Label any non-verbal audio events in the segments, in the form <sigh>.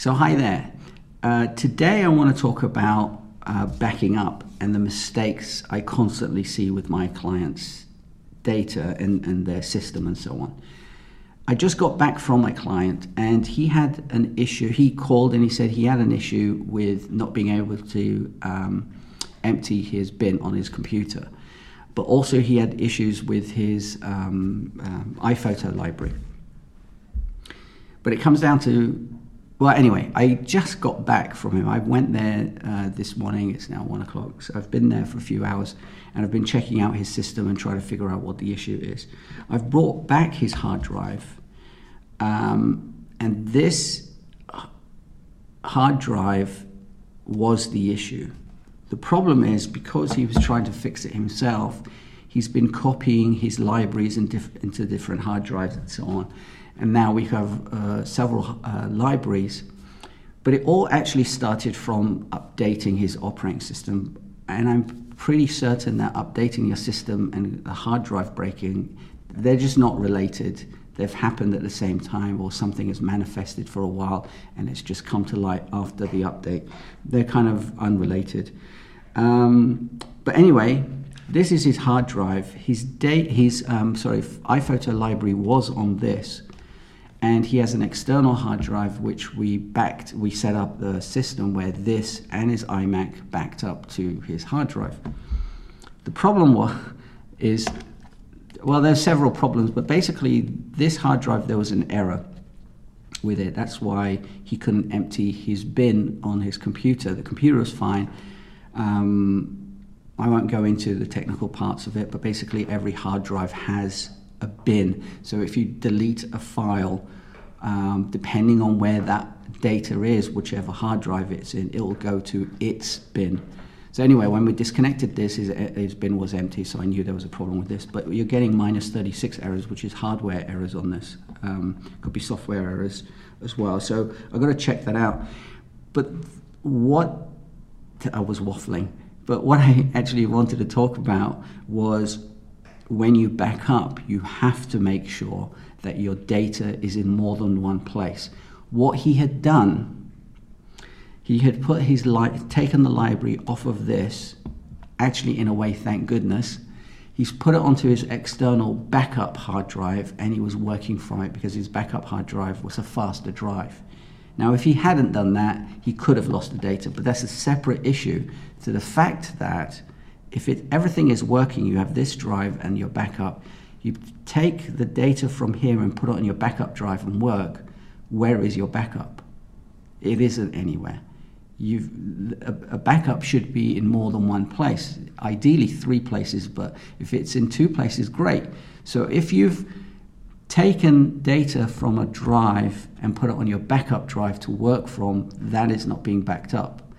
So, hi there. Uh, today, I want to talk about uh, backing up and the mistakes I constantly see with my clients' data and, and their system and so on. I just got back from my client and he had an issue. He called and he said he had an issue with not being able to um, empty his bin on his computer. But also, he had issues with his um, um, iPhoto library. But it comes down to well, anyway, I just got back from him. I went there uh, this morning. It's now one o'clock. So I've been there for a few hours and I've been checking out his system and trying to figure out what the issue is. I've brought back his hard drive. Um, and this hard drive was the issue. The problem is because he was trying to fix it himself, he's been copying his libraries into different hard drives and so on and now we have uh, several uh, libraries. But it all actually started from updating his operating system, and I'm pretty certain that updating your system and the hard drive breaking, they're just not related. They've happened at the same time, or something has manifested for a while and it's just come to light after the update. They're kind of unrelated. Um, but anyway, this is his hard drive. His date, his um, sorry, iPhoto library was on this and he has an external hard drive which we backed we set up the system where this and his imac backed up to his hard drive. The problem was, is well there's several problems but basically this hard drive there was an error with it. That's why he couldn't empty his bin on his computer. The computer was fine. Um, I won't go into the technical parts of it, but basically every hard drive has a bin. So if you delete a file, um, depending on where that data is, whichever hard drive it's in, it will go to its bin. So anyway, when we disconnected this, his, his, bin was empty, so I knew there was a problem with this. But you're getting minus 36 errors, which is hardware errors on this. Um, could be software errors as well. So I've got to check that out. But what I was waffling, but what I <laughs> actually wanted to talk about was when you back up, you have to make sure that your data is in more than one place. What he had done, he had put his li- taken the library off of this, actually, in a way, thank goodness. He's put it onto his external backup hard drive and he was working from it because his backup hard drive was a faster drive. Now, if he hadn't done that, he could have lost the data, but that's a separate issue to the fact that if it, everything is working, you have this drive and your backup, you take the data from here and put it on your backup drive and work, where is your backup? It isn't anywhere. You've, a, a backup should be in more than one place, ideally three places, but if it's in two places, great. So if you've taken data from a drive and put it on your backup drive to work from, that is not being backed up.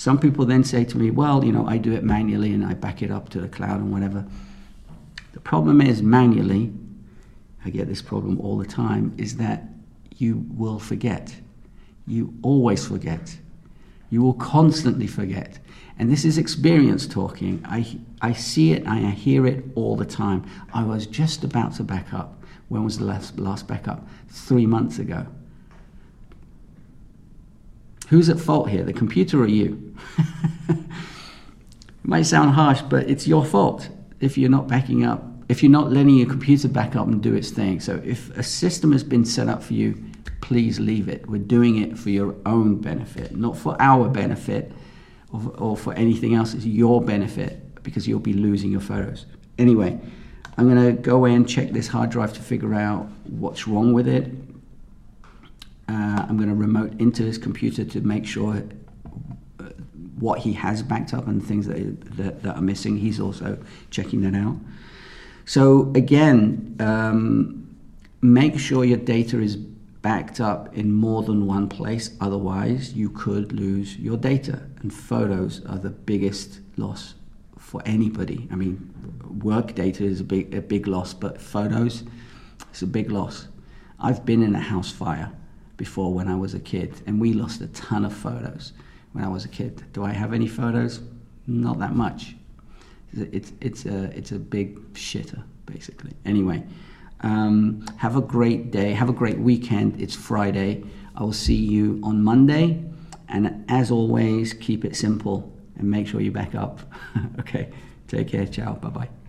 Some people then say to me, well, you know, I do it manually and I back it up to the cloud and whatever. The problem is, manually, I get this problem all the time, is that you will forget. You always forget. You will constantly forget. And this is experience talking. I, I see it, I hear it all the time. I was just about to back up. When was the last, last backup? Three months ago. Who's at fault here, the computer or you? <laughs> it might sound harsh, but it's your fault if you're not backing up, if you're not letting your computer back up and do its thing. So if a system has been set up for you, please leave it. We're doing it for your own benefit, not for our benefit or, or for anything else. It's your benefit because you'll be losing your photos. Anyway, I'm going to go away and check this hard drive to figure out what's wrong with it I'm going to remote into his computer to make sure uh, what he has backed up and things that, that, that, are missing. He's also checking that out. So again, um, make sure your data is backed up in more than one place. Otherwise, you could lose your data. And photos are the biggest loss for anybody. I mean, work data is a big, a big loss, but photos, it's a big loss. I've been in a house fire before when I was a kid, and we lost a ton of photos when I was a kid. Do I have any photos? Not that much. It's it's a it's a big shitter basically. Anyway, um, have a great day. Have a great weekend. It's Friday. I will see you on Monday. And as always, keep it simple and make sure you back up. <laughs> okay, take care. Ciao. Bye bye.